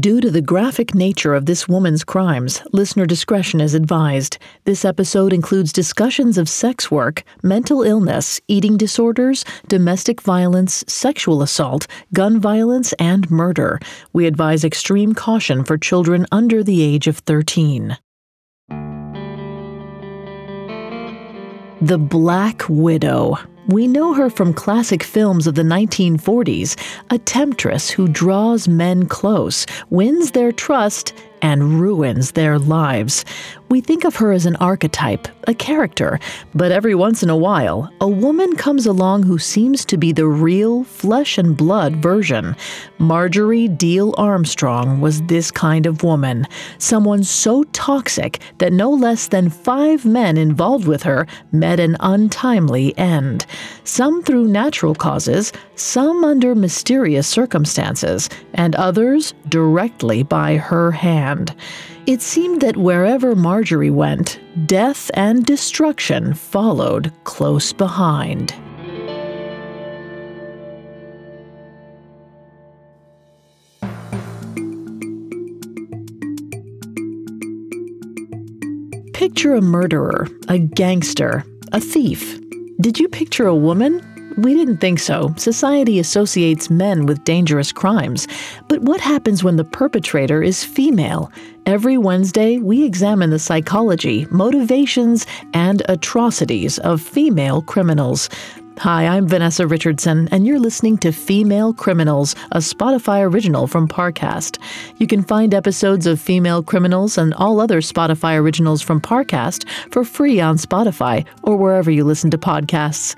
Due to the graphic nature of this woman's crimes, listener discretion is advised. This episode includes discussions of sex work, mental illness, eating disorders, domestic violence, sexual assault, gun violence, and murder. We advise extreme caution for children under the age of 13. The Black Widow. We know her from classic films of the 1940s, a temptress who draws men close, wins their trust, and ruins their lives. We think of her as an archetype, a character, but every once in a while, a woman comes along who seems to be the real flesh and blood version. Marjorie Diehl Armstrong was this kind of woman, someone so toxic that no less than five men involved with her met an untimely end. Some through natural causes, some under mysterious circumstances, and others directly by her hand. It seemed that wherever Marjorie went, death and destruction followed close behind. Picture a murderer, a gangster, a thief. Did you picture a woman? We didn't think so. Society associates men with dangerous crimes. But what happens when the perpetrator is female? Every Wednesday, we examine the psychology, motivations, and atrocities of female criminals. Hi, I'm Vanessa Richardson, and you're listening to Female Criminals, a Spotify original from Parcast. You can find episodes of Female Criminals and all other Spotify originals from Parcast for free on Spotify or wherever you listen to podcasts.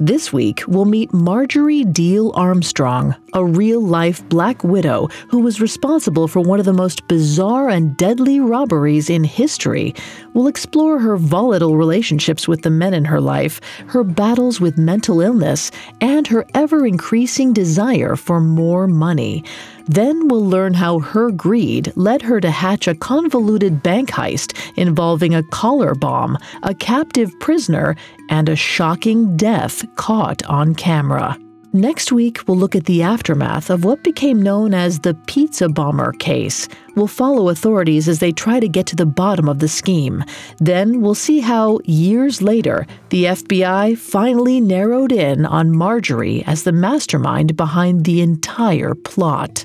This week, we'll meet Marjorie Diehl Armstrong, a real life black widow who was responsible for one of the most bizarre and deadly robberies in history. We'll explore her volatile relationships with the men in her life, her battles with mental illness, and her ever increasing desire for more money. Then we'll learn how her greed led her to hatch a convoluted bank heist involving a collar bomb, a captive prisoner, and a shocking death caught on camera. Next week, we'll look at the aftermath of what became known as the Pizza Bomber case. We'll follow authorities as they try to get to the bottom of the scheme. Then we'll see how, years later, the FBI finally narrowed in on Marjorie as the mastermind behind the entire plot.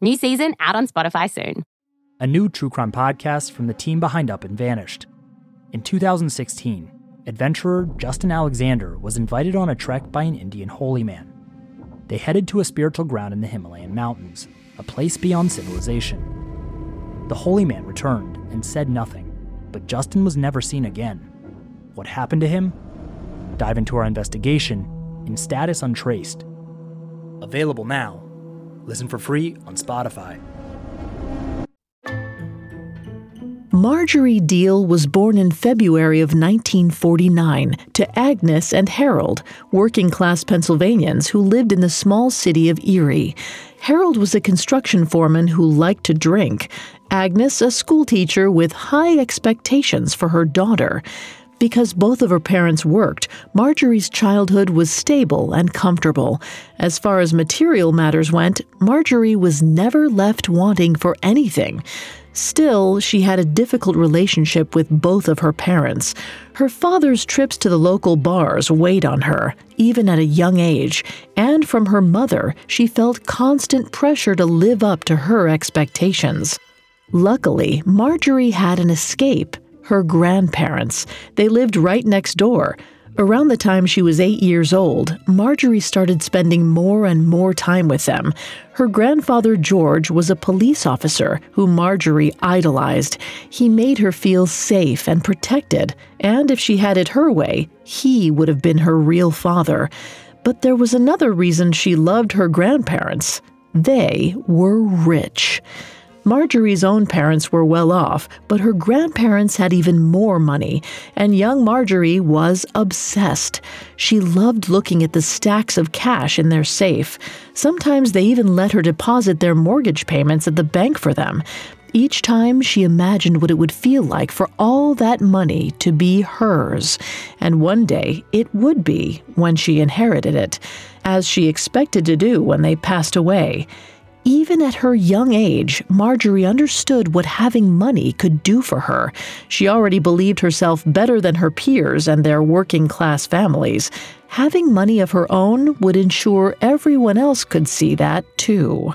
New season out on Spotify soon. A new true crime podcast from the team behind Up and Vanished. In 2016, adventurer Justin Alexander was invited on a trek by an Indian holy man. They headed to a spiritual ground in the Himalayan mountains, a place beyond civilization. The holy man returned and said nothing, but Justin was never seen again. What happened to him? Dive into our investigation in Status Untraced. Available now Listen for free on Spotify. Marjorie Diehl was born in February of 1949 to Agnes and Harold, working class Pennsylvanians who lived in the small city of Erie. Harold was a construction foreman who liked to drink. Agnes, a schoolteacher with high expectations for her daughter. Because both of her parents worked, Marjorie's childhood was stable and comfortable. As far as material matters went, Marjorie was never left wanting for anything. Still, she had a difficult relationship with both of her parents. Her father's trips to the local bars weighed on her, even at a young age, and from her mother, she felt constant pressure to live up to her expectations. Luckily, Marjorie had an escape her grandparents. They lived right next door. Around the time she was eight years old, Marjorie started spending more and more time with them. Her grandfather George was a police officer who Marjorie idolized. He made her feel safe and protected, and if she had it her way, he would have been her real father. But there was another reason she loved her grandparents. They were rich. Marjorie's own parents were well off, but her grandparents had even more money, and young Marjorie was obsessed. She loved looking at the stacks of cash in their safe. Sometimes they even let her deposit their mortgage payments at the bank for them. Each time she imagined what it would feel like for all that money to be hers, and one day it would be when she inherited it, as she expected to do when they passed away. Even at her young age, Marjorie understood what having money could do for her. She already believed herself better than her peers and their working class families. Having money of her own would ensure everyone else could see that too.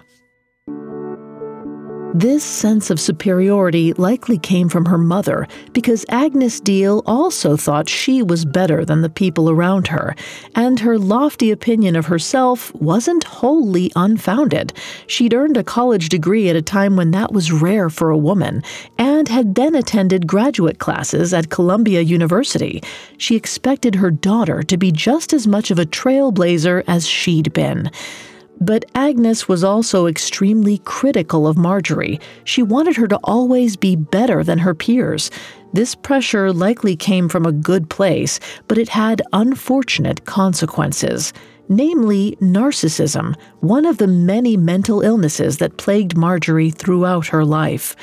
This sense of superiority likely came from her mother because Agnes Diehl also thought she was better than the people around her, and her lofty opinion of herself wasn't wholly unfounded. She'd earned a college degree at a time when that was rare for a woman, and had then attended graduate classes at Columbia University. She expected her daughter to be just as much of a trailblazer as she'd been. But Agnes was also extremely critical of Marjorie. She wanted her to always be better than her peers. This pressure likely came from a good place, but it had unfortunate consequences. Namely, narcissism, one of the many mental illnesses that plagued Marjorie throughout her life.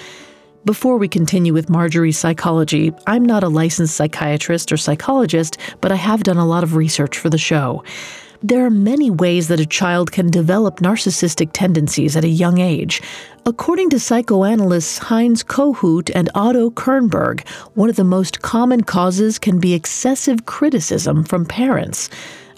Before we continue with Marjorie's psychology, I'm not a licensed psychiatrist or psychologist, but I have done a lot of research for the show. There are many ways that a child can develop narcissistic tendencies at a young age. According to psychoanalysts Heinz Kohut and Otto Kernberg, one of the most common causes can be excessive criticism from parents.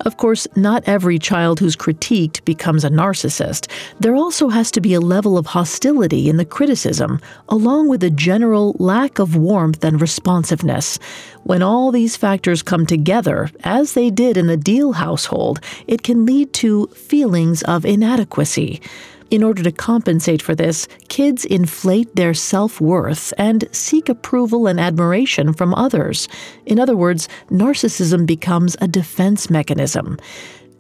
Of course, not every child who's critiqued becomes a narcissist. There also has to be a level of hostility in the criticism, along with a general lack of warmth and responsiveness. When all these factors come together, as they did in the Diehl household, it can lead to feelings of inadequacy. In order to compensate for this, kids inflate their self worth and seek approval and admiration from others. In other words, narcissism becomes a defense mechanism.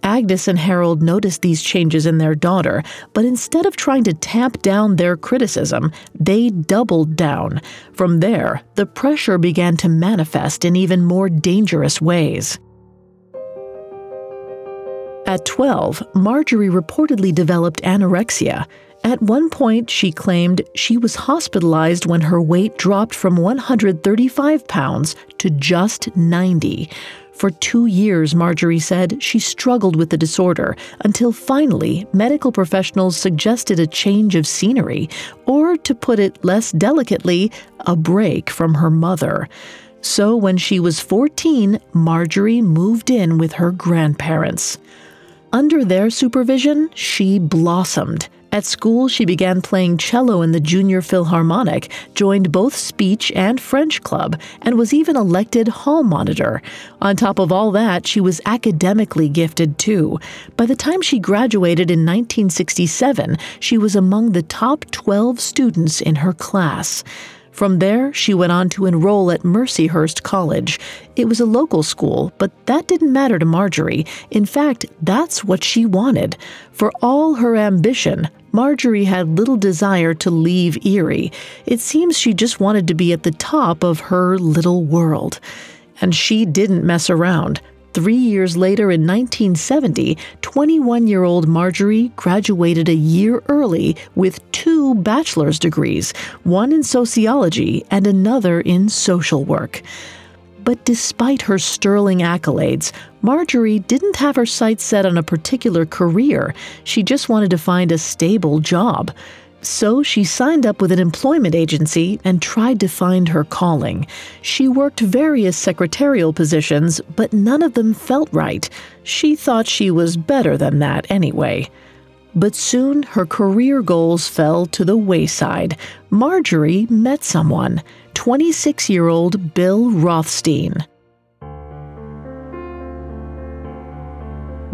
Agnes and Harold noticed these changes in their daughter, but instead of trying to tamp down their criticism, they doubled down. From there, the pressure began to manifest in even more dangerous ways. At 12, Marjorie reportedly developed anorexia. At one point, she claimed she was hospitalized when her weight dropped from 135 pounds to just 90. For two years, Marjorie said she struggled with the disorder until finally medical professionals suggested a change of scenery, or to put it less delicately, a break from her mother. So when she was 14, Marjorie moved in with her grandparents. Under their supervision, she blossomed. At school, she began playing cello in the Junior Philharmonic, joined both speech and French club, and was even elected hall monitor. On top of all that, she was academically gifted too. By the time she graduated in 1967, she was among the top 12 students in her class. From there, she went on to enroll at Mercyhurst College. It was a local school, but that didn't matter to Marjorie. In fact, that's what she wanted. For all her ambition, Marjorie had little desire to leave Erie. It seems she just wanted to be at the top of her little world. And she didn't mess around. Three years later, in 1970, 21 year old Marjorie graduated a year early with two bachelor's degrees, one in sociology and another in social work. But despite her sterling accolades, Marjorie didn't have her sights set on a particular career. She just wanted to find a stable job. So she signed up with an employment agency and tried to find her calling. She worked various secretarial positions, but none of them felt right. She thought she was better than that anyway. But soon her career goals fell to the wayside. Marjorie met someone 26 year old Bill Rothstein.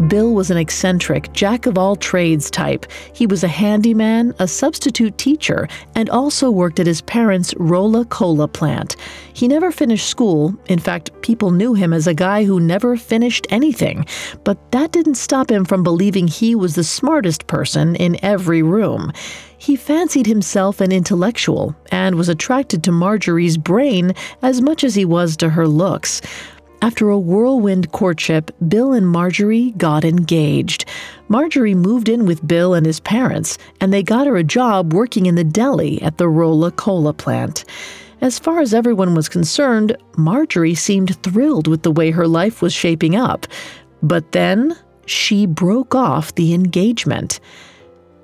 Bill was an eccentric, jack of all trades type. He was a handyman, a substitute teacher, and also worked at his parents' Rolla Cola plant. He never finished school. In fact, people knew him as a guy who never finished anything. But that didn't stop him from believing he was the smartest person in every room. He fancied himself an intellectual and was attracted to Marjorie's brain as much as he was to her looks. After a whirlwind courtship, Bill and Marjorie got engaged. Marjorie moved in with Bill and his parents, and they got her a job working in the deli at the Rolla Cola plant. As far as everyone was concerned, Marjorie seemed thrilled with the way her life was shaping up. But then she broke off the engagement.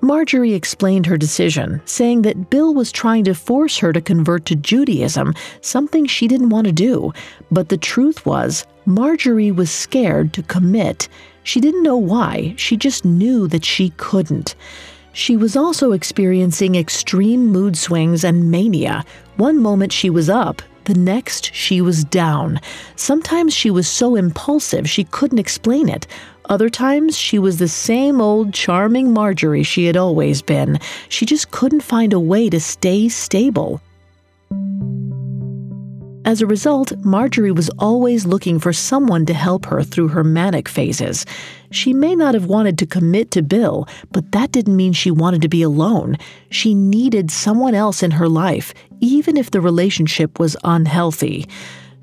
Marjorie explained her decision, saying that Bill was trying to force her to convert to Judaism, something she didn't want to do. But the truth was, Marjorie was scared to commit. She didn't know why, she just knew that she couldn't. She was also experiencing extreme mood swings and mania. One moment she was up, the next she was down. Sometimes she was so impulsive she couldn't explain it. Other times, she was the same old charming Marjorie she had always been. She just couldn't find a way to stay stable. As a result, Marjorie was always looking for someone to help her through her manic phases. She may not have wanted to commit to Bill, but that didn't mean she wanted to be alone. She needed someone else in her life, even if the relationship was unhealthy.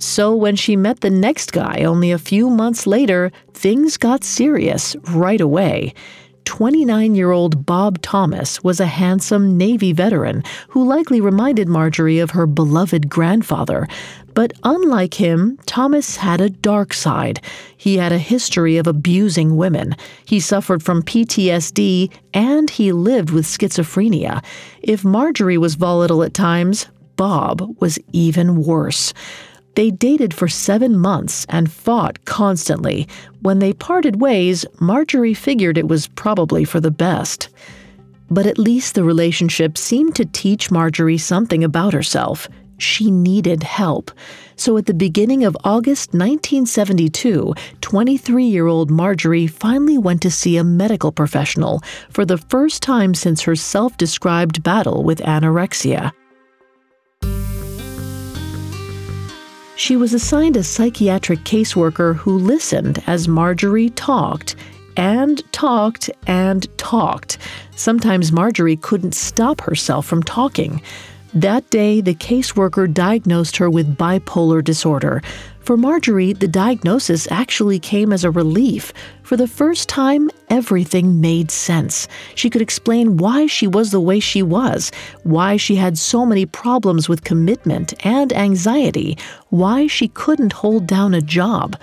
So when she met the next guy only a few months later, things got serious right away. 29 year old Bob Thomas was a handsome Navy veteran who likely reminded Marjorie of her beloved grandfather. But unlike him, Thomas had a dark side. He had a history of abusing women. He suffered from PTSD and he lived with schizophrenia. If Marjorie was volatile at times, Bob was even worse. They dated for seven months and fought constantly. When they parted ways, Marjorie figured it was probably for the best. But at least the relationship seemed to teach Marjorie something about herself. She needed help. So at the beginning of August 1972, 23 year old Marjorie finally went to see a medical professional for the first time since her self described battle with anorexia. She was assigned a psychiatric caseworker who listened as Marjorie talked and talked and talked. Sometimes Marjorie couldn't stop herself from talking. That day, the caseworker diagnosed her with bipolar disorder, for Marjorie, the diagnosis actually came as a relief. For the first time, everything made sense. She could explain why she was the way she was, why she had so many problems with commitment and anxiety, why she couldn't hold down a job.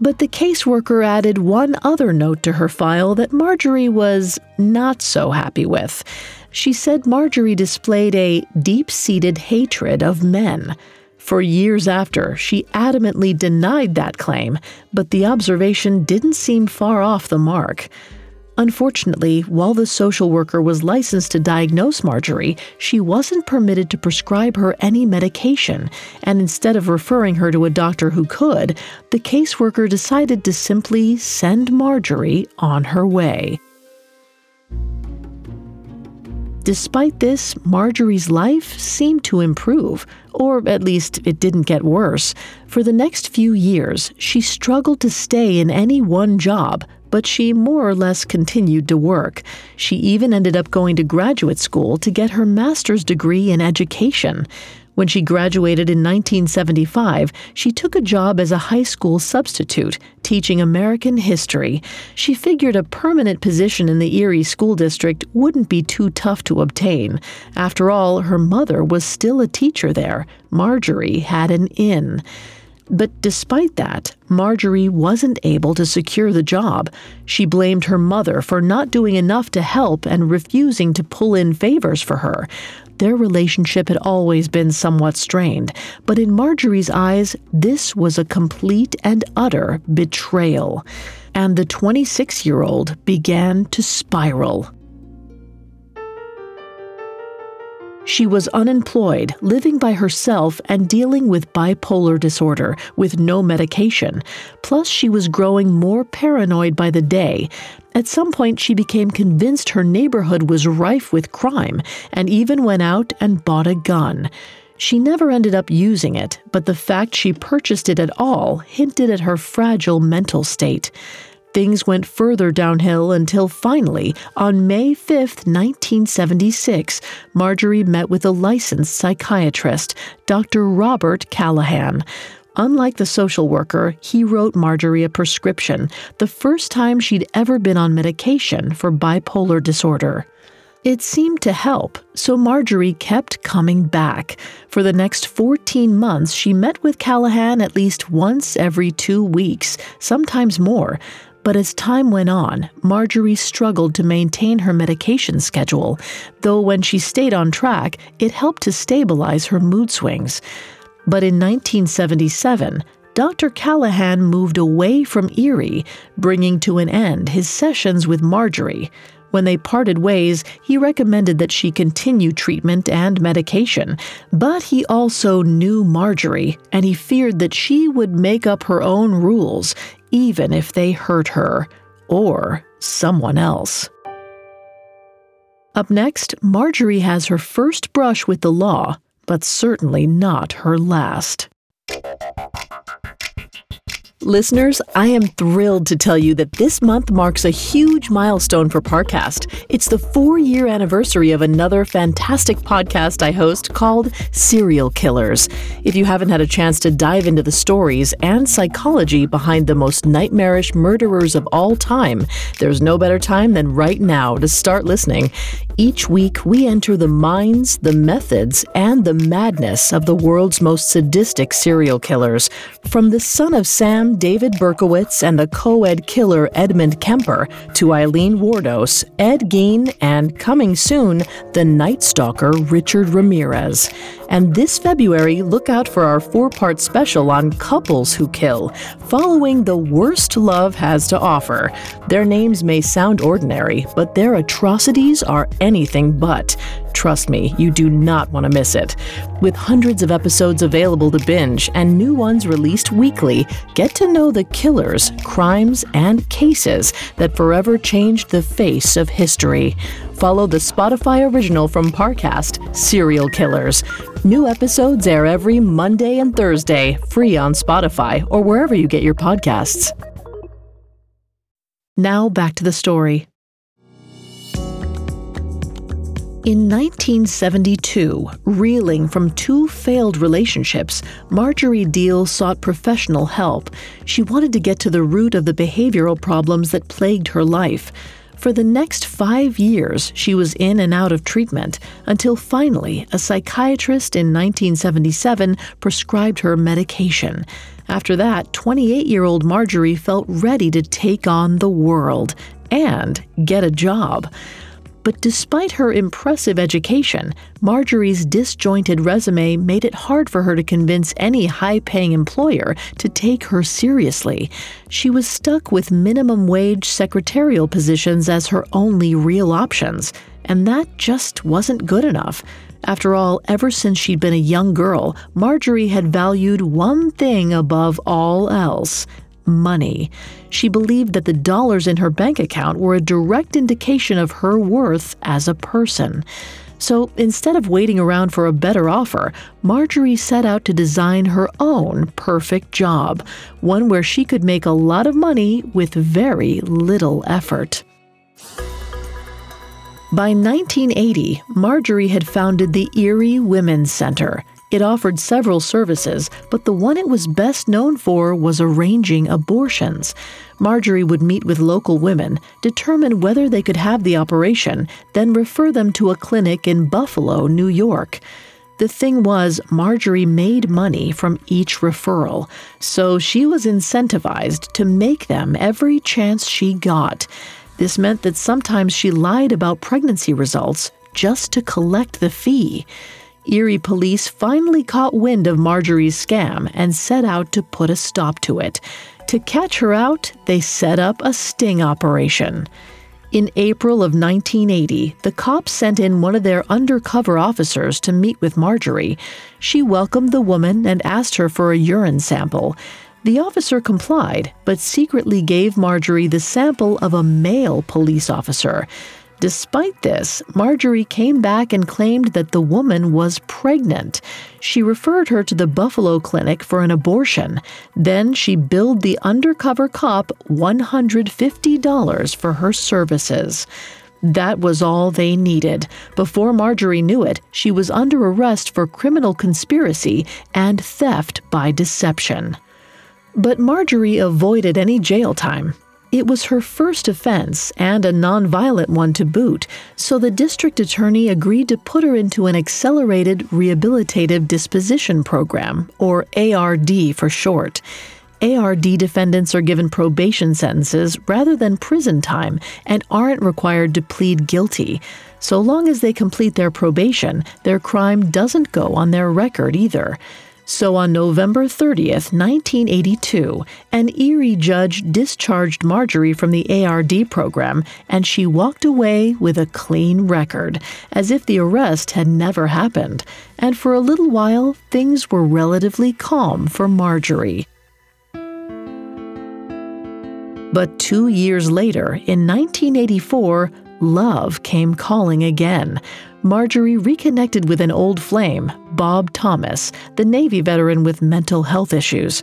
But the caseworker added one other note to her file that Marjorie was not so happy with. She said Marjorie displayed a deep seated hatred of men. For years after, she adamantly denied that claim, but the observation didn't seem far off the mark. Unfortunately, while the social worker was licensed to diagnose Marjorie, she wasn't permitted to prescribe her any medication, and instead of referring her to a doctor who could, the caseworker decided to simply send Marjorie on her way. Despite this, Marjorie's life seemed to improve, or at least it didn't get worse. For the next few years, she struggled to stay in any one job, but she more or less continued to work. She even ended up going to graduate school to get her master's degree in education. When she graduated in 1975, she took a job as a high school substitute, teaching American history. She figured a permanent position in the Erie School District wouldn't be too tough to obtain. After all, her mother was still a teacher there. Marjorie had an in. But despite that, Marjorie wasn't able to secure the job. She blamed her mother for not doing enough to help and refusing to pull in favors for her. Their relationship had always been somewhat strained, but in Marjorie's eyes, this was a complete and utter betrayal. And the 26 year old began to spiral. She was unemployed, living by herself, and dealing with bipolar disorder with no medication. Plus, she was growing more paranoid by the day. At some point, she became convinced her neighborhood was rife with crime and even went out and bought a gun. She never ended up using it, but the fact she purchased it at all hinted at her fragile mental state. Things went further downhill until finally, on May 5, 1976, Marjorie met with a licensed psychiatrist, Dr. Robert Callahan. Unlike the social worker, he wrote Marjorie a prescription, the first time she'd ever been on medication for bipolar disorder. It seemed to help, so Marjorie kept coming back. For the next 14 months, she met with Callahan at least once every two weeks, sometimes more. But as time went on, Marjorie struggled to maintain her medication schedule, though when she stayed on track, it helped to stabilize her mood swings. But in 1977, Dr. Callahan moved away from Erie, bringing to an end his sessions with Marjorie. When they parted ways, he recommended that she continue treatment and medication, but he also knew Marjorie, and he feared that she would make up her own rules, even if they hurt her or someone else. Up next, Marjorie has her first brush with the law, but certainly not her last. Listeners, I am thrilled to tell you that this month marks a huge milestone for Parcast. It's the four year anniversary of another fantastic podcast I host called Serial Killers. If you haven't had a chance to dive into the stories and psychology behind the most nightmarish murderers of all time, there's no better time than right now to start listening. Each week, we enter the minds, the methods, and the madness of the world's most sadistic serial killers. From the son of Sam, David Berkowitz, and the co ed killer Edmund Kemper, to Aileen Wuornos, Ed Gein, and coming soon, the Night Stalker Richard Ramirez. And this February, look out for our four part special on couples who kill, following the worst love has to offer. Their names may sound ordinary, but their atrocities are anything but. Trust me, you do not want to miss it. With hundreds of episodes available to binge and new ones released weekly, get to know the killers, crimes, and cases that forever changed the face of history. Follow the Spotify original from Parcast, Serial Killers. New episodes air every Monday and Thursday, free on Spotify or wherever you get your podcasts. Now back to the story. In 1972, reeling from two failed relationships, Marjorie Diehl sought professional help. She wanted to get to the root of the behavioral problems that plagued her life. For the next five years, she was in and out of treatment until finally a psychiatrist in 1977 prescribed her medication. After that, 28 year old Marjorie felt ready to take on the world and get a job. But despite her impressive education, Marjorie's disjointed resume made it hard for her to convince any high paying employer to take her seriously. She was stuck with minimum wage secretarial positions as her only real options, and that just wasn't good enough. After all, ever since she'd been a young girl, Marjorie had valued one thing above all else money. She believed that the dollars in her bank account were a direct indication of her worth as a person. So instead of waiting around for a better offer, Marjorie set out to design her own perfect job, one where she could make a lot of money with very little effort. By 1980, Marjorie had founded the Erie Women's Center. It offered several services, but the one it was best known for was arranging abortions. Marjorie would meet with local women, determine whether they could have the operation, then refer them to a clinic in Buffalo, New York. The thing was, Marjorie made money from each referral, so she was incentivized to make them every chance she got. This meant that sometimes she lied about pregnancy results just to collect the fee. Erie police finally caught wind of Marjorie's scam and set out to put a stop to it. To catch her out, they set up a sting operation. In April of 1980, the cops sent in one of their undercover officers to meet with Marjorie. She welcomed the woman and asked her for a urine sample. The officer complied, but secretly gave Marjorie the sample of a male police officer. Despite this, Marjorie came back and claimed that the woman was pregnant. She referred her to the Buffalo Clinic for an abortion. Then she billed the undercover cop $150 for her services. That was all they needed. Before Marjorie knew it, she was under arrest for criminal conspiracy and theft by deception. But Marjorie avoided any jail time. It was her first offense and a nonviolent one to boot, so the district attorney agreed to put her into an accelerated rehabilitative disposition program, or ARD for short. ARD defendants are given probation sentences rather than prison time and aren't required to plead guilty. So long as they complete their probation, their crime doesn't go on their record either. So on November 30th, 1982, an Erie judge discharged Marjorie from the ARD program, and she walked away with a clean record, as if the arrest had never happened. And for a little while, things were relatively calm for Marjorie. But two years later, in 1984, love came calling again. Marjorie reconnected with an old flame, Bob Thomas, the Navy veteran with mental health issues.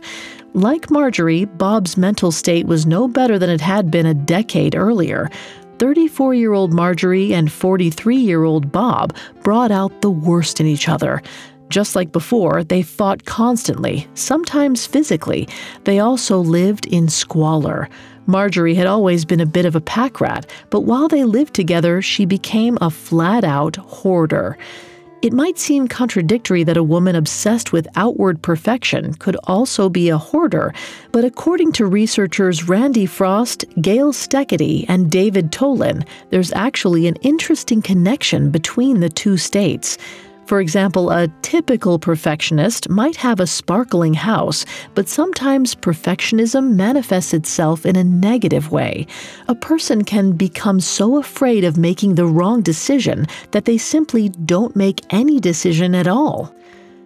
Like Marjorie, Bob's mental state was no better than it had been a decade earlier. 34 year old Marjorie and 43 year old Bob brought out the worst in each other. Just like before, they fought constantly, sometimes physically. They also lived in squalor. Marjorie had always been a bit of a pack rat, but while they lived together, she became a flat out hoarder. It might seem contradictory that a woman obsessed with outward perfection could also be a hoarder, but according to researchers Randy Frost, Gail Steketee, and David Tolin, there's actually an interesting connection between the two states. For example, a typical perfectionist might have a sparkling house, but sometimes perfectionism manifests itself in a negative way. A person can become so afraid of making the wrong decision that they simply don't make any decision at all.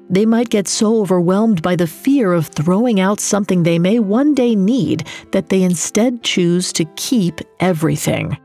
They might get so overwhelmed by the fear of throwing out something they may one day need that they instead choose to keep everything.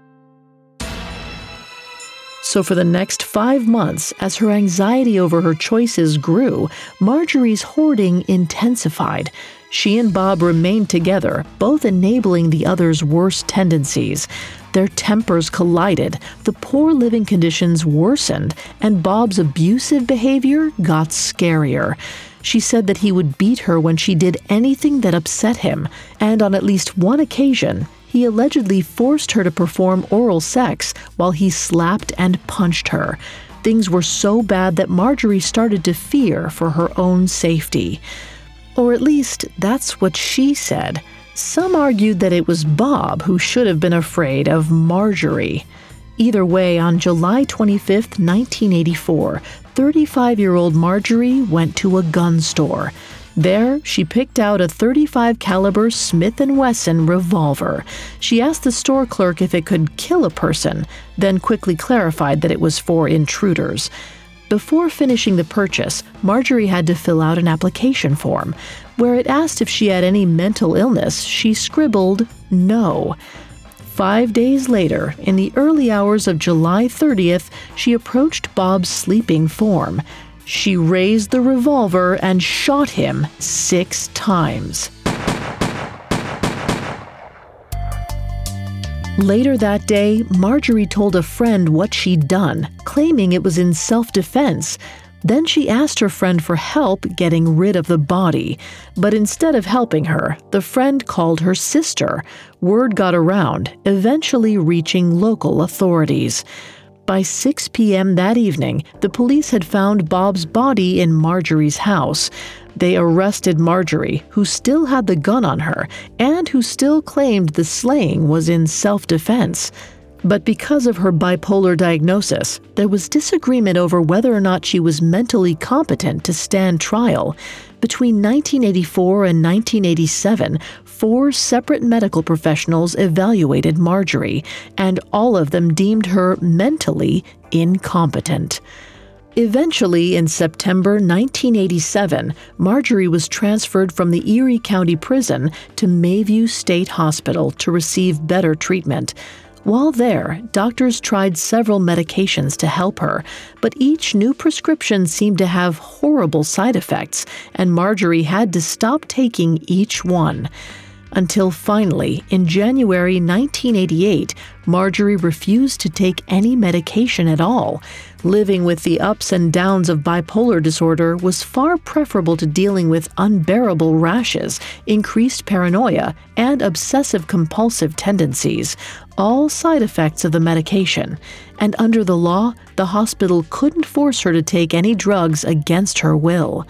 So, for the next five months, as her anxiety over her choices grew, Marjorie's hoarding intensified. She and Bob remained together, both enabling the other's worst tendencies. Their tempers collided, the poor living conditions worsened, and Bob's abusive behavior got scarier. She said that he would beat her when she did anything that upset him, and on at least one occasion, he allegedly forced her to perform oral sex while he slapped and punched her. Things were so bad that Marjorie started to fear for her own safety. Or at least, that's what she said. Some argued that it was Bob who should have been afraid of Marjorie. Either way, on July 25, 1984, 35 year old Marjorie went to a gun store. There, she picked out a 35 caliber Smith & Wesson revolver. She asked the store clerk if it could kill a person, then quickly clarified that it was for intruders. Before finishing the purchase, Marjorie had to fill out an application form. Where it asked if she had any mental illness, she scribbled no. Five days later, in the early hours of July 30th, she approached Bob's sleeping form. She raised the revolver and shot him six times. Later that day, Marjorie told a friend what she'd done, claiming it was in self defense. Then she asked her friend for help getting rid of the body. But instead of helping her, the friend called her sister. Word got around, eventually reaching local authorities. By 6 p.m. that evening, the police had found Bob's body in Marjorie's house. They arrested Marjorie, who still had the gun on her and who still claimed the slaying was in self defense. But because of her bipolar diagnosis, there was disagreement over whether or not she was mentally competent to stand trial. Between 1984 and 1987, four separate medical professionals evaluated Marjorie, and all of them deemed her mentally incompetent. Eventually, in September 1987, Marjorie was transferred from the Erie County Prison to Mayview State Hospital to receive better treatment. While there, doctors tried several medications to help her, but each new prescription seemed to have horrible side effects, and Marjorie had to stop taking each one. Until finally, in January 1988, Marjorie refused to take any medication at all. Living with the ups and downs of bipolar disorder was far preferable to dealing with unbearable rashes, increased paranoia, and obsessive compulsive tendencies, all side effects of the medication. And under the law, the hospital couldn't force her to take any drugs against her will.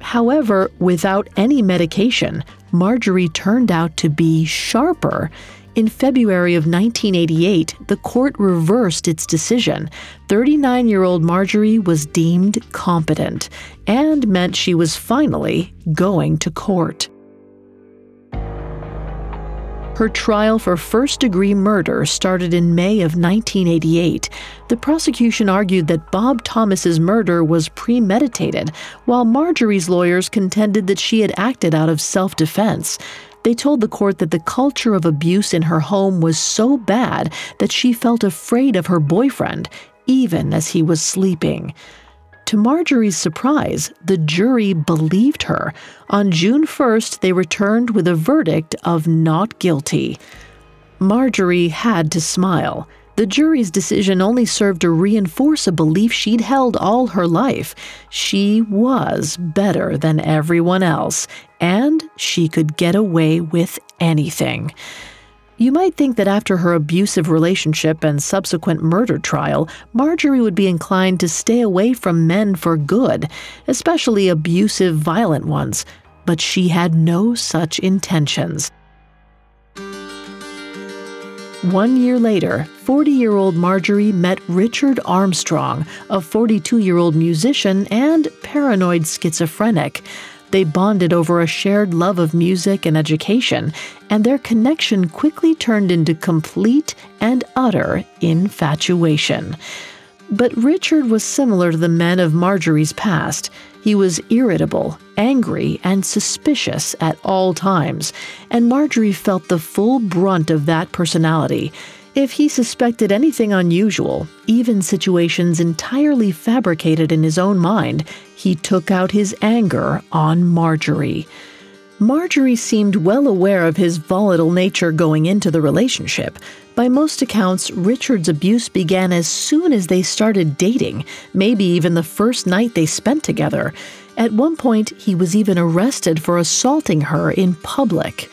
However, without any medication, Marjorie turned out to be sharper. In February of 1988, the court reversed its decision. 39 year old Marjorie was deemed competent and meant she was finally going to court. Her trial for first degree murder started in May of 1988. The prosecution argued that Bob Thomas's murder was premeditated, while Marjorie's lawyers contended that she had acted out of self defense. They told the court that the culture of abuse in her home was so bad that she felt afraid of her boyfriend, even as he was sleeping. To Marjorie's surprise, the jury believed her. On June 1st, they returned with a verdict of not guilty. Marjorie had to smile. The jury's decision only served to reinforce a belief she'd held all her life. She was better than everyone else, and she could get away with anything. You might think that after her abusive relationship and subsequent murder trial, Marjorie would be inclined to stay away from men for good, especially abusive, violent ones, but she had no such intentions. One year later, 40 year old Marjorie met Richard Armstrong, a 42 year old musician and paranoid schizophrenic. They bonded over a shared love of music and education, and their connection quickly turned into complete and utter infatuation. But Richard was similar to the men of Marjorie's past. He was irritable, angry, and suspicious at all times, and Marjorie felt the full brunt of that personality. If he suspected anything unusual, even situations entirely fabricated in his own mind, he took out his anger on Marjorie. Marjorie seemed well aware of his volatile nature going into the relationship. By most accounts, Richard's abuse began as soon as they started dating, maybe even the first night they spent together. At one point, he was even arrested for assaulting her in public.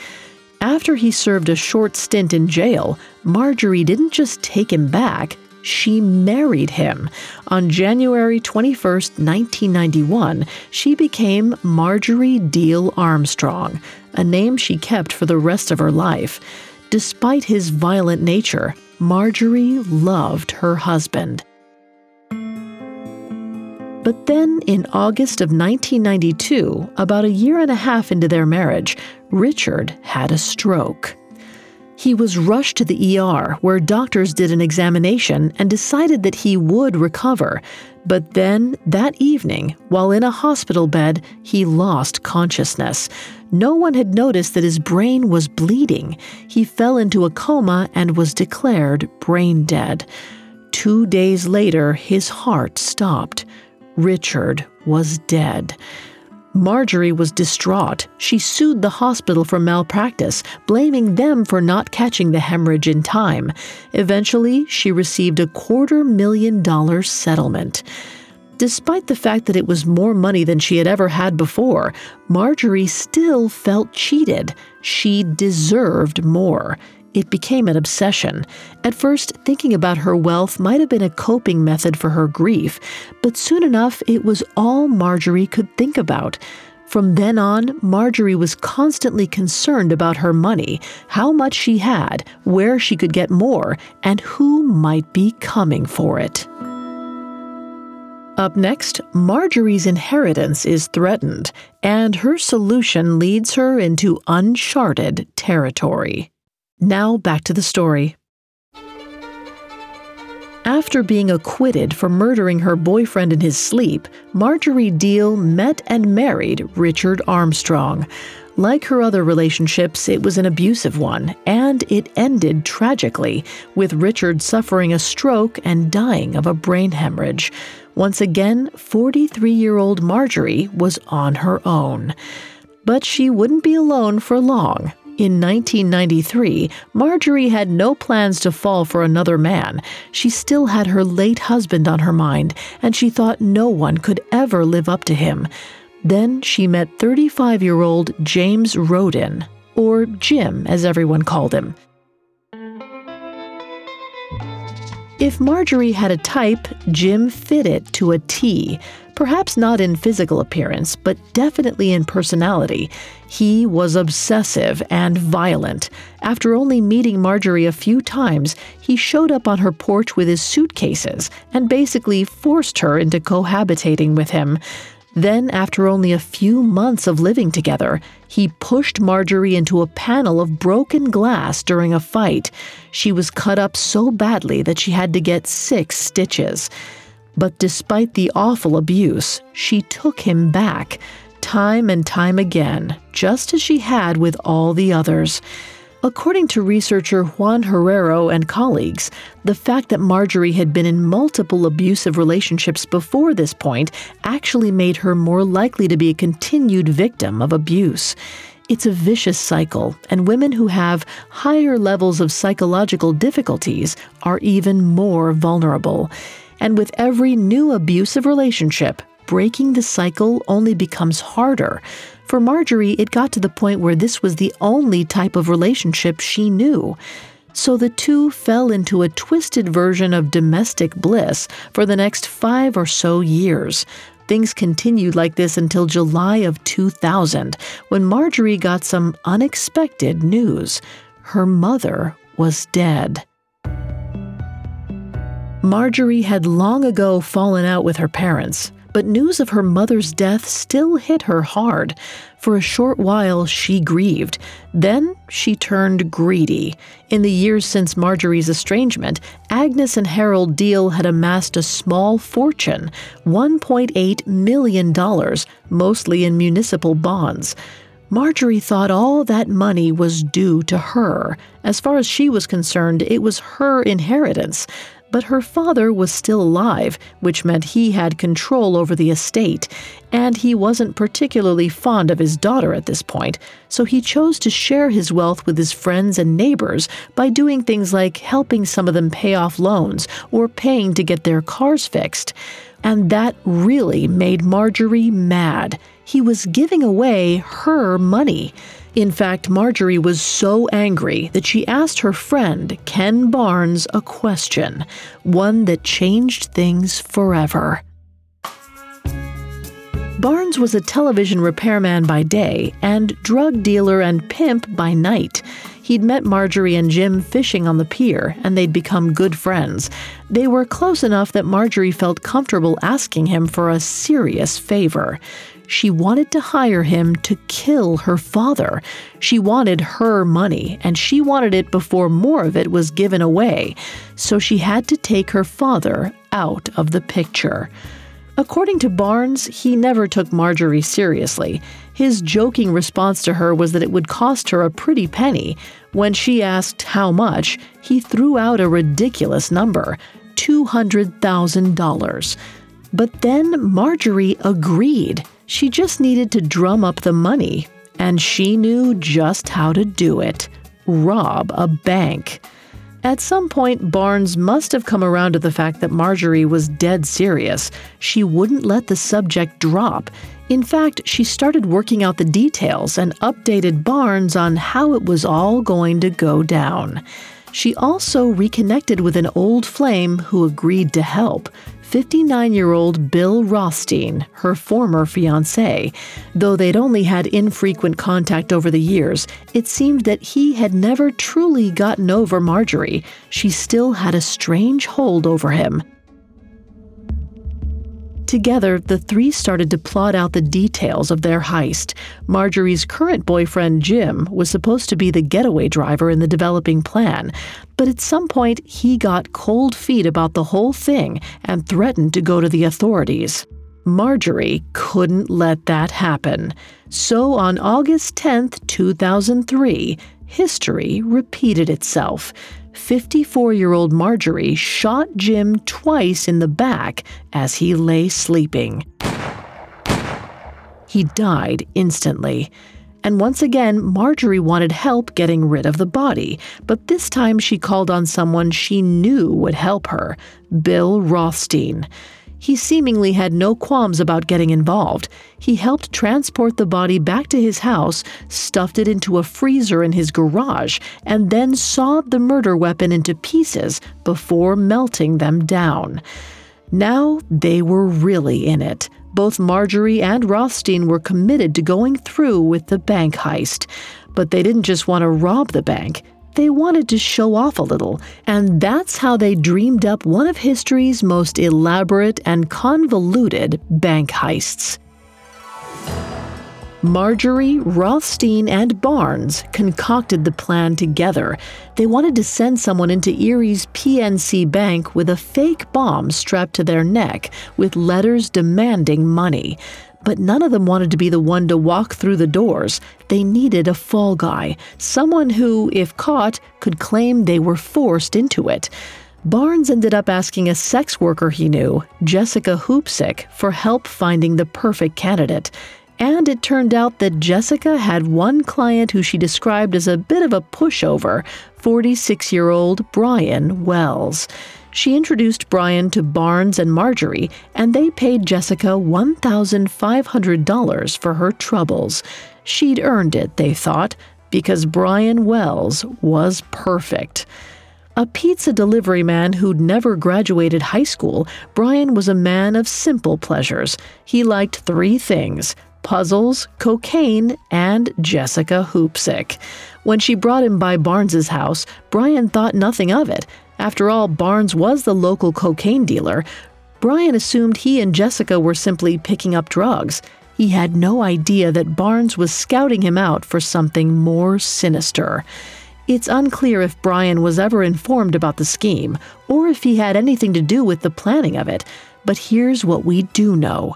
After he served a short stint in jail, Marjorie didn't just take him back, she married him. On January 21, 1991, she became Marjorie Diehl Armstrong, a name she kept for the rest of her life. Despite his violent nature, Marjorie loved her husband. But then, in August of 1992, about a year and a half into their marriage, Richard had a stroke. He was rushed to the ER, where doctors did an examination and decided that he would recover. But then, that evening, while in a hospital bed, he lost consciousness. No one had noticed that his brain was bleeding. He fell into a coma and was declared brain dead. Two days later, his heart stopped. Richard was dead. Marjorie was distraught. She sued the hospital for malpractice, blaming them for not catching the hemorrhage in time. Eventually, she received a quarter million dollar settlement. Despite the fact that it was more money than she had ever had before, Marjorie still felt cheated. She deserved more. It became an obsession. At first, thinking about her wealth might have been a coping method for her grief, but soon enough, it was all Marjorie could think about. From then on, Marjorie was constantly concerned about her money, how much she had, where she could get more, and who might be coming for it. Up next, Marjorie's inheritance is threatened, and her solution leads her into uncharted territory. Now back to the story. After being acquitted for murdering her boyfriend in his sleep, Marjorie Diehl met and married Richard Armstrong. Like her other relationships, it was an abusive one, and it ended tragically, with Richard suffering a stroke and dying of a brain hemorrhage. Once again, 43 year old Marjorie was on her own. But she wouldn't be alone for long. In 1993, Marjorie had no plans to fall for another man. She still had her late husband on her mind, and she thought no one could ever live up to him. Then she met 35 year old James Roden, or Jim as everyone called him. If Marjorie had a type, Jim fit it to a T. Perhaps not in physical appearance, but definitely in personality. He was obsessive and violent. After only meeting Marjorie a few times, he showed up on her porch with his suitcases and basically forced her into cohabitating with him. Then, after only a few months of living together, he pushed Marjorie into a panel of broken glass during a fight. She was cut up so badly that she had to get six stitches. But despite the awful abuse, she took him back, time and time again, just as she had with all the others. According to researcher Juan Herrero and colleagues, the fact that Marjorie had been in multiple abusive relationships before this point actually made her more likely to be a continued victim of abuse. It's a vicious cycle, and women who have higher levels of psychological difficulties are even more vulnerable. And with every new abusive relationship, breaking the cycle only becomes harder. For Marjorie, it got to the point where this was the only type of relationship she knew. So the two fell into a twisted version of domestic bliss for the next five or so years. Things continued like this until July of 2000, when Marjorie got some unexpected news. Her mother was dead. Marjorie had long ago fallen out with her parents but news of her mother's death still hit her hard. For a short while, she grieved. Then she turned greedy. In the years since Marjorie's estrangement, Agnes and Harold Diehl had amassed a small fortune $1.8 million, mostly in municipal bonds. Marjorie thought all that money was due to her. As far as she was concerned, it was her inheritance but her father was still alive, which meant he had control over the estate, and he wasn't particularly fond of his daughter at this point, so he chose to share his wealth with his friends and neighbors by doing things like helping some of them pay off loans or paying to get their cars fixed. And that really made Marjorie mad. He was giving away her money. In fact, Marjorie was so angry that she asked her friend, Ken Barnes, a question, one that changed things forever. Barnes was a television repairman by day and drug dealer and pimp by night. He'd met Marjorie and Jim fishing on the pier, and they'd become good friends. They were close enough that Marjorie felt comfortable asking him for a serious favor. She wanted to hire him to kill her father. She wanted her money, and she wanted it before more of it was given away. So she had to take her father out of the picture. According to Barnes, he never took Marjorie seriously. His joking response to her was that it would cost her a pretty penny. When she asked how much, he threw out a ridiculous number $200,000. But then Marjorie agreed. She just needed to drum up the money, and she knew just how to do it rob a bank. At some point, Barnes must have come around to the fact that Marjorie was dead serious. She wouldn't let the subject drop. In fact, she started working out the details and updated Barnes on how it was all going to go down. She also reconnected with an old flame who agreed to help. 59 year old Bill Rothstein, her former fiance. Though they'd only had infrequent contact over the years, it seemed that he had never truly gotten over Marjorie. She still had a strange hold over him. Together, the three started to plot out the details of their heist. Marjorie's current boyfriend, Jim, was supposed to be the getaway driver in the developing plan, but at some point he got cold feet about the whole thing and threatened to go to the authorities. Marjorie couldn't let that happen. So on August 10, 2003, history repeated itself. 54 year old Marjorie shot Jim twice in the back as he lay sleeping. He died instantly. And once again, Marjorie wanted help getting rid of the body, but this time she called on someone she knew would help her Bill Rothstein. He seemingly had no qualms about getting involved. He helped transport the body back to his house, stuffed it into a freezer in his garage, and then sawed the murder weapon into pieces before melting them down. Now they were really in it. Both Marjorie and Rothstein were committed to going through with the bank heist. But they didn't just want to rob the bank, they wanted to show off a little, and that's how they dreamed up one of history's most elaborate and convoluted bank heists. Marjorie, Rothstein, and Barnes concocted the plan together. They wanted to send someone into Erie's PNC Bank with a fake bomb strapped to their neck with letters demanding money but none of them wanted to be the one to walk through the doors. They needed a fall guy, someone who, if caught, could claim they were forced into it. Barnes ended up asking a sex worker he knew, Jessica Hoopsick, for help finding the perfect candidate. And it turned out that Jessica had one client who she described as a bit of a pushover 46 year old Brian Wells. She introduced Brian to Barnes and Marjorie, and they paid Jessica $1,500 for her troubles. She'd earned it, they thought, because Brian Wells was perfect. A pizza delivery man who'd never graduated high school, Brian was a man of simple pleasures. He liked three things puzzles, cocaine, and Jessica Hoopsick. When she brought him by Barnes's house, Brian thought nothing of it. After all, Barnes was the local cocaine dealer. Brian assumed he and Jessica were simply picking up drugs. He had no idea that Barnes was scouting him out for something more sinister. It's unclear if Brian was ever informed about the scheme, or if he had anything to do with the planning of it, but here's what we do know.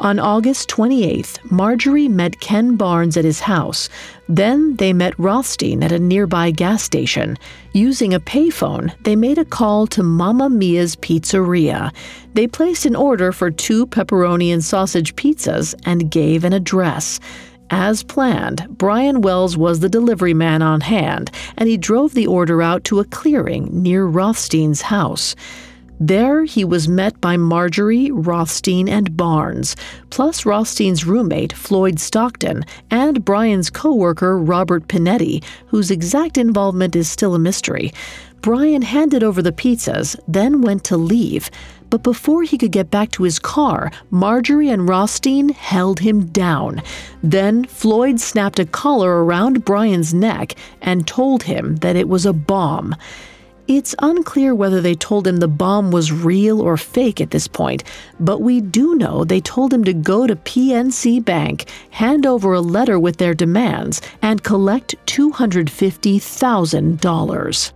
On August 28th, Marjorie met Ken Barnes at his house. Then they met Rothstein at a nearby gas station. Using a payphone, they made a call to Mamma Mia's Pizzeria. They placed an order for two pepperoni and sausage pizzas and gave an address. As planned, Brian Wells was the delivery man on hand, and he drove the order out to a clearing near Rothstein's house. There, he was met by Marjorie, Rothstein, and Barnes, plus Rothstein's roommate, Floyd Stockton, and Brian's coworker, Robert Pinetti, whose exact involvement is still a mystery. Brian handed over the pizzas, then went to leave. But before he could get back to his car, Marjorie and Rothstein held him down. Then Floyd snapped a collar around Brian's neck and told him that it was a bomb. It's unclear whether they told him the bomb was real or fake at this point, but we do know they told him to go to PNC Bank, hand over a letter with their demands, and collect $250,000.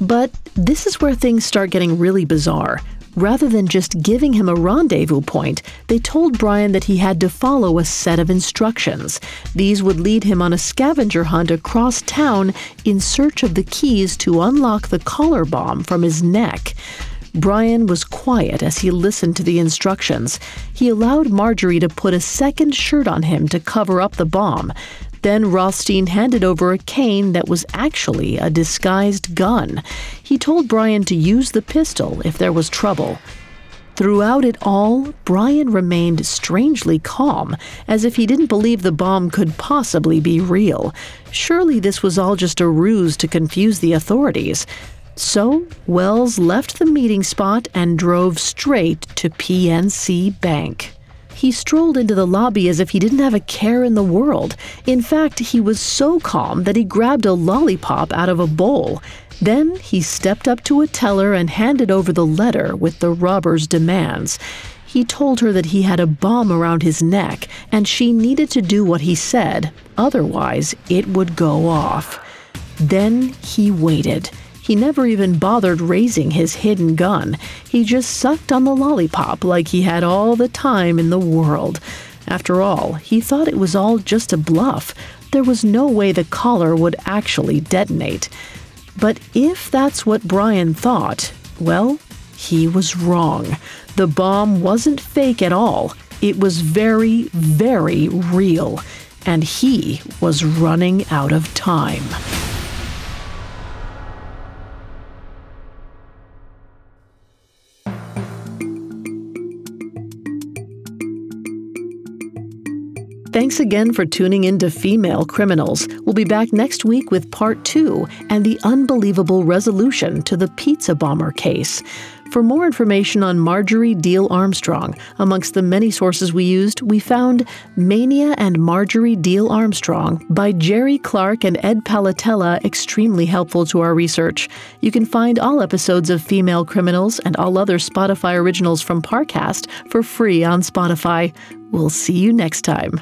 But this is where things start getting really bizarre. Rather than just giving him a rendezvous point, they told Brian that he had to follow a set of instructions. These would lead him on a scavenger hunt across town in search of the keys to unlock the collar bomb from his neck. Brian was quiet as he listened to the instructions. He allowed Marjorie to put a second shirt on him to cover up the bomb. Then Rothstein handed over a cane that was actually a disguised gun. He told Brian to use the pistol if there was trouble. Throughout it all, Brian remained strangely calm, as if he didn't believe the bomb could possibly be real. Surely this was all just a ruse to confuse the authorities. So, Wells left the meeting spot and drove straight to PNC Bank. He strolled into the lobby as if he didn't have a care in the world. In fact, he was so calm that he grabbed a lollipop out of a bowl. Then he stepped up to a teller and handed over the letter with the robber's demands. He told her that he had a bomb around his neck and she needed to do what he said, otherwise, it would go off. Then he waited. He never even bothered raising his hidden gun. He just sucked on the lollipop like he had all the time in the world. After all, he thought it was all just a bluff. There was no way the collar would actually detonate. But if that's what Brian thought, well, he was wrong. The bomb wasn't fake at all. It was very, very real. And he was running out of time. Thanks again for tuning in to Female Criminals. We'll be back next week with part two and the unbelievable resolution to the pizza bomber case. For more information on Marjorie Diehl Armstrong, amongst the many sources we used, we found Mania and Marjorie Diehl Armstrong by Jerry Clark and Ed Palattella extremely helpful to our research. You can find all episodes of Female Criminals and all other Spotify originals from Parcast for free on Spotify. We'll see you next time.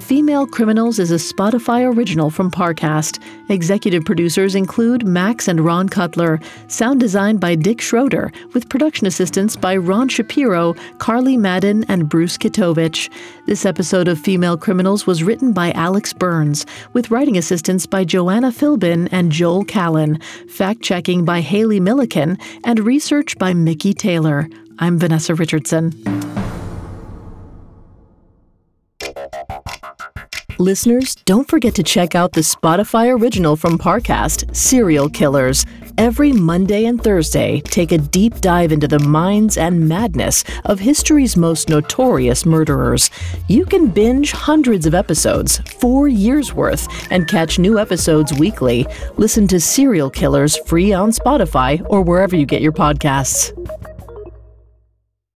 Female Criminals is a Spotify original from Parcast. Executive producers include Max and Ron Cutler. Sound design by Dick Schroeder, with production assistance by Ron Shapiro, Carly Madden, and Bruce Kitovich. This episode of Female Criminals was written by Alex Burns, with writing assistance by Joanna Philbin and Joel Callan, fact checking by Haley Milliken, and research by Mickey Taylor. I'm Vanessa Richardson. Listeners, don't forget to check out the Spotify original from Parcast, Serial Killers. Every Monday and Thursday, take a deep dive into the minds and madness of history's most notorious murderers. You can binge hundreds of episodes, four years worth, and catch new episodes weekly. Listen to Serial Killers free on Spotify or wherever you get your podcasts.